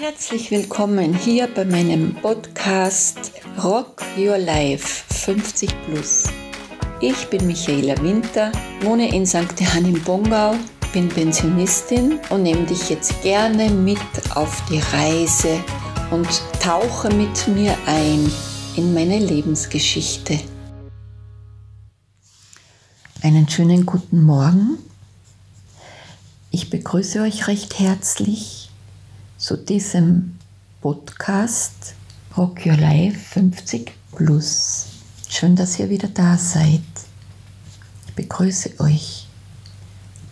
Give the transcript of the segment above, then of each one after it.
Herzlich willkommen hier bei meinem Podcast Rock Your Life 50 Plus. Ich bin Michaela Winter, wohne in St. Johann im Bongau, bin Pensionistin und nehme dich jetzt gerne mit auf die Reise und tauche mit mir ein in meine Lebensgeschichte. Einen schönen guten Morgen. Ich begrüße euch recht herzlich zu diesem Podcast Rock Your Life 50 Plus. Schön, dass ihr wieder da seid. Ich begrüße euch.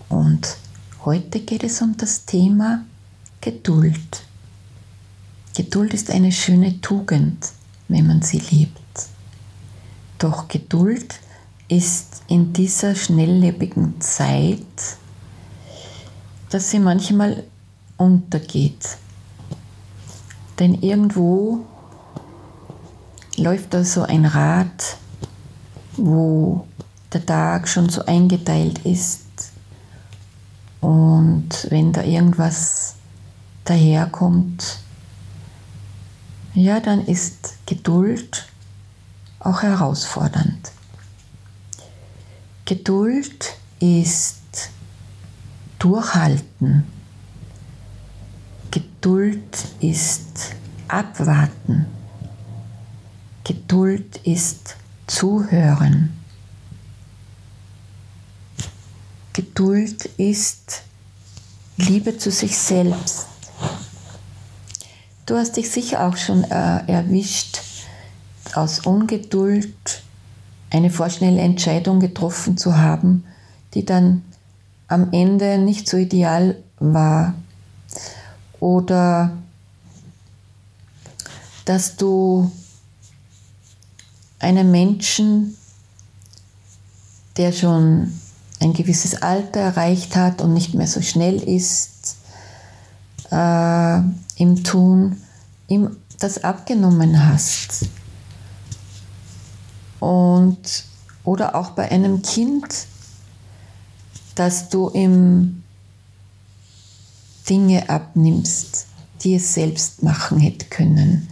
Und heute geht es um das Thema Geduld. Geduld ist eine schöne Tugend, wenn man sie liebt. Doch Geduld ist in dieser schnelllebigen Zeit, dass sie manchmal untergeht. Denn irgendwo läuft da so ein Rad, wo der Tag schon so eingeteilt ist. Und wenn da irgendwas daherkommt, ja, dann ist Geduld auch herausfordernd. Geduld ist Durchhalten Geduld ist abwarten. Geduld ist zuhören. Geduld ist Liebe zu sich selbst. Du hast dich sicher auch schon äh, erwischt, aus Ungeduld eine vorschnelle Entscheidung getroffen zu haben, die dann am Ende nicht so ideal war oder dass du einem Menschen, der schon ein gewisses Alter erreicht hat und nicht mehr so schnell ist äh, im Tun, ihm das abgenommen hast. Und, oder auch bei einem Kind, dass du ihm Dinge abnimmst, die es selbst machen hätte können,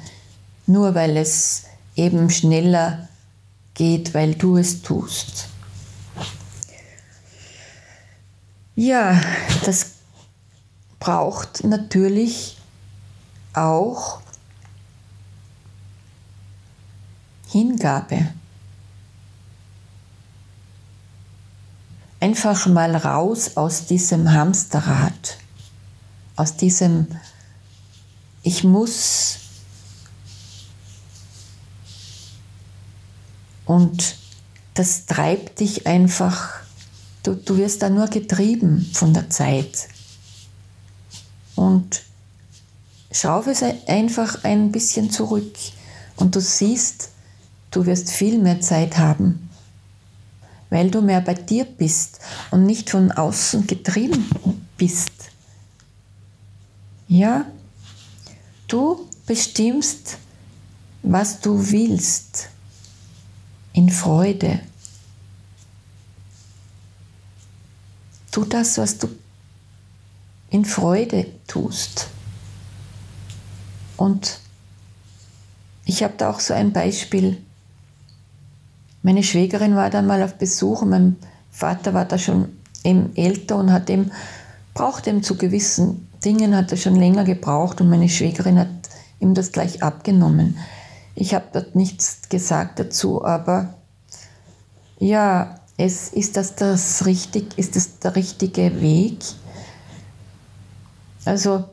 nur weil es eben schneller geht, weil du es tust. Ja, das braucht natürlich auch Hingabe. Einfach mal raus aus diesem Hamsterrad aus diesem Ich muss und das treibt dich einfach, du, du wirst da nur getrieben von der Zeit. Und schraube es einfach ein bisschen zurück und du siehst, du wirst viel mehr Zeit haben, weil du mehr bei dir bist und nicht von außen getrieben bist. Ja, du bestimmst, was du willst in Freude. Tu das, was du in Freude tust. Und ich habe da auch so ein Beispiel. Meine Schwägerin war dann mal auf Besuch und mein Vater war da schon eben älter und hat eben, braucht eben zu gewissen Dingen hat er schon länger gebraucht und meine Schwägerin hat ihm das gleich abgenommen. Ich habe dort nichts gesagt dazu, aber ja, es, ist das das richtig, ist das der richtige Weg? Also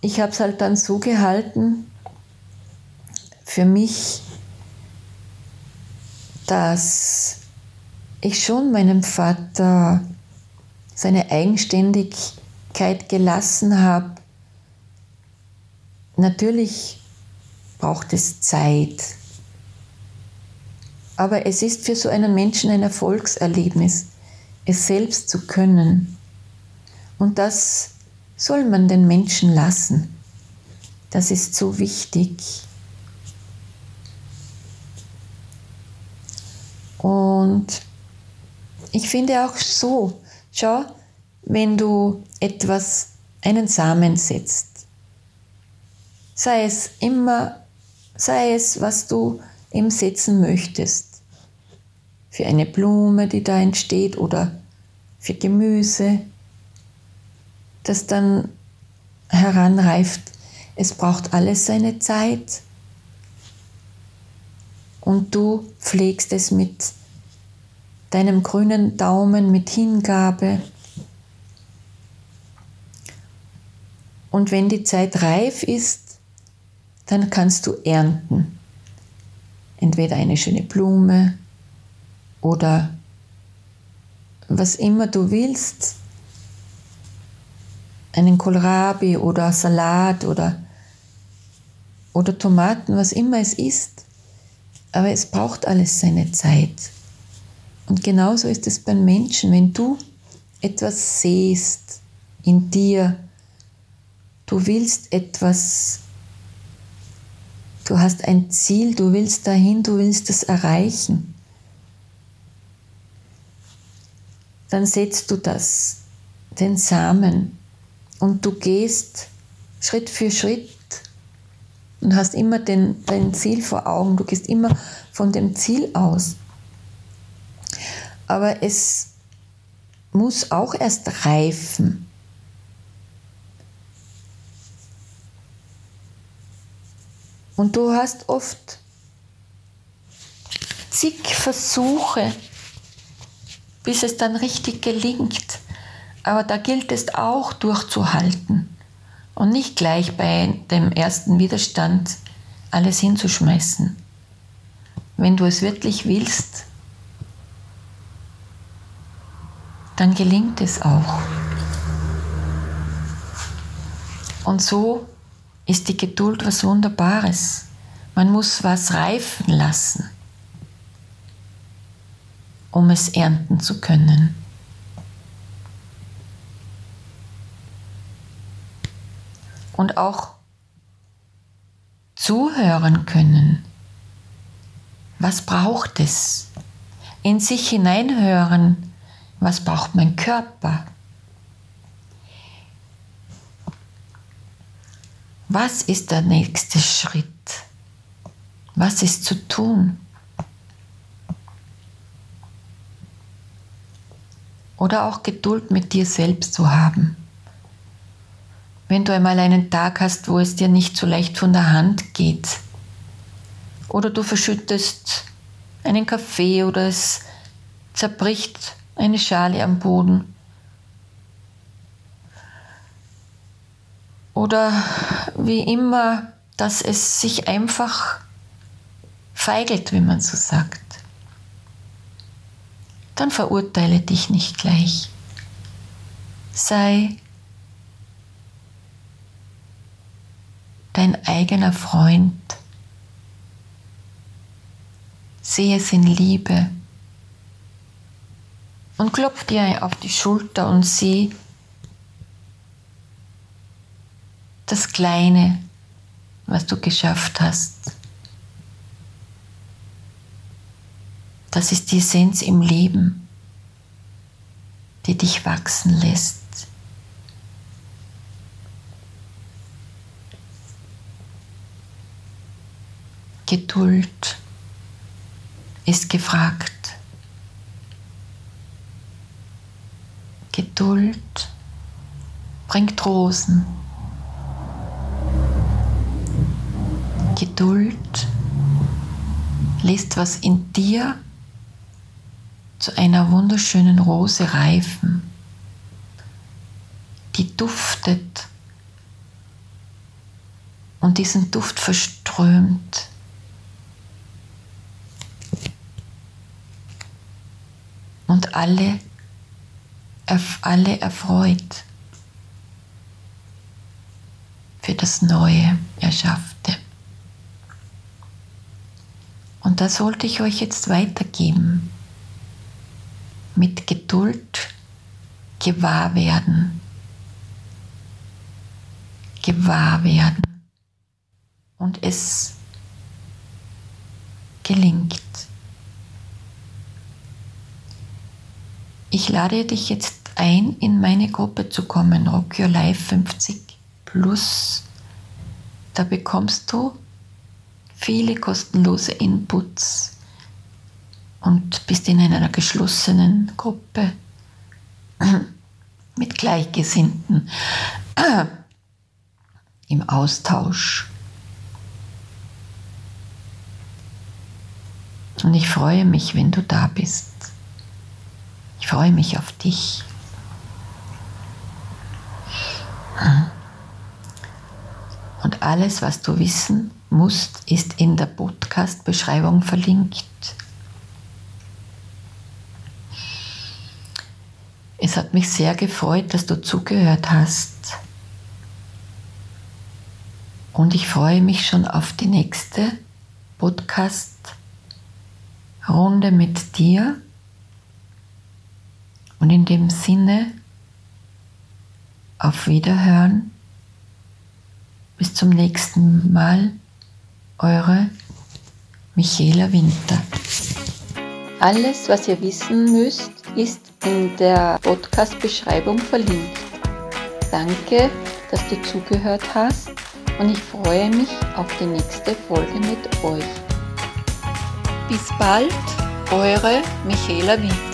ich habe es halt dann so gehalten, für mich, dass ich schon meinem Vater seine Eigenständigkeit Leichtigkeit gelassen habe. Natürlich braucht es Zeit, aber es ist für so einen Menschen ein Erfolgserlebnis, es selbst zu können. Und das soll man den Menschen lassen. Das ist so wichtig. Und ich finde auch so, schau, wenn du etwas, einen Samen setzt. Sei es immer, sei es, was du eben setzen möchtest. Für eine Blume, die da entsteht oder für Gemüse, das dann heranreift. Es braucht alles seine Zeit und du pflegst es mit deinem grünen Daumen, mit Hingabe. Und wenn die Zeit reif ist, dann kannst du ernten. Entweder eine schöne Blume oder was immer du willst, einen Kohlrabi oder Salat oder, oder Tomaten, was immer es ist. Aber es braucht alles seine Zeit. Und genauso ist es beim Menschen, wenn du etwas siehst in dir, du willst etwas, du hast ein Ziel, du willst dahin, du willst es erreichen, dann setzt du das, den Samen, und du gehst Schritt für Schritt und hast immer den, dein Ziel vor Augen, du gehst immer von dem Ziel aus. Aber es muss auch erst reifen. Und du hast oft zig Versuche, bis es dann richtig gelingt. Aber da gilt es auch durchzuhalten und nicht gleich bei dem ersten Widerstand alles hinzuschmeißen. Wenn du es wirklich willst, dann gelingt es auch. Und so ist die Geduld was Wunderbares. Man muss was reifen lassen, um es ernten zu können. und auch zuhören können. Was braucht es? In sich hineinhören, was braucht mein Körper? Was ist der nächste Schritt? Was ist zu tun? Oder auch Geduld mit dir selbst zu haben. Wenn du einmal einen Tag hast, wo es dir nicht so leicht von der Hand geht. Oder du verschüttest einen Kaffee oder es zerbricht eine Schale am Boden. Oder wie immer, dass es sich einfach feigelt, wie man so sagt. Dann verurteile dich nicht gleich. Sei dein eigener Freund. Sehe es in Liebe und klopf dir auf die Schulter und sieh das Kleine, was du geschafft hast. Das ist die Essenz im Leben, die dich wachsen lässt. Geduld ist gefragt. Geduld bringt Rosen. Geduld lässt was in dir zu einer wunderschönen Rose reifen, die duftet und diesen Duft verströmt und alle, alle erfreut für das Neue Erschaffte. Und da sollte ich euch jetzt weitergeben. Mit Geduld gewahr werden. Gewahr werden. Und es gelingt. Ich lade dich jetzt ein, in meine Gruppe zu kommen, Rock Your Life 50 Plus. Da bekommst du viele kostenlose Inputs und bist in einer geschlossenen Gruppe mit Gleichgesinnten im Austausch. Und ich freue mich, wenn du da bist. Ich freue mich auf dich. Und alles, was du wissen musst, ist in der Podcast-Beschreibung verlinkt. Es hat mich sehr gefreut, dass du zugehört hast. Und ich freue mich schon auf die nächste Podcast-Runde mit dir. Und in dem Sinne, auf Wiederhören. Bis zum nächsten Mal. Eure Michaela Winter. Alles, was ihr wissen müsst, ist in der Podcast-Beschreibung verlinkt. Danke, dass du zugehört hast und ich freue mich auf die nächste Folge mit euch. Bis bald, eure Michaela Winter.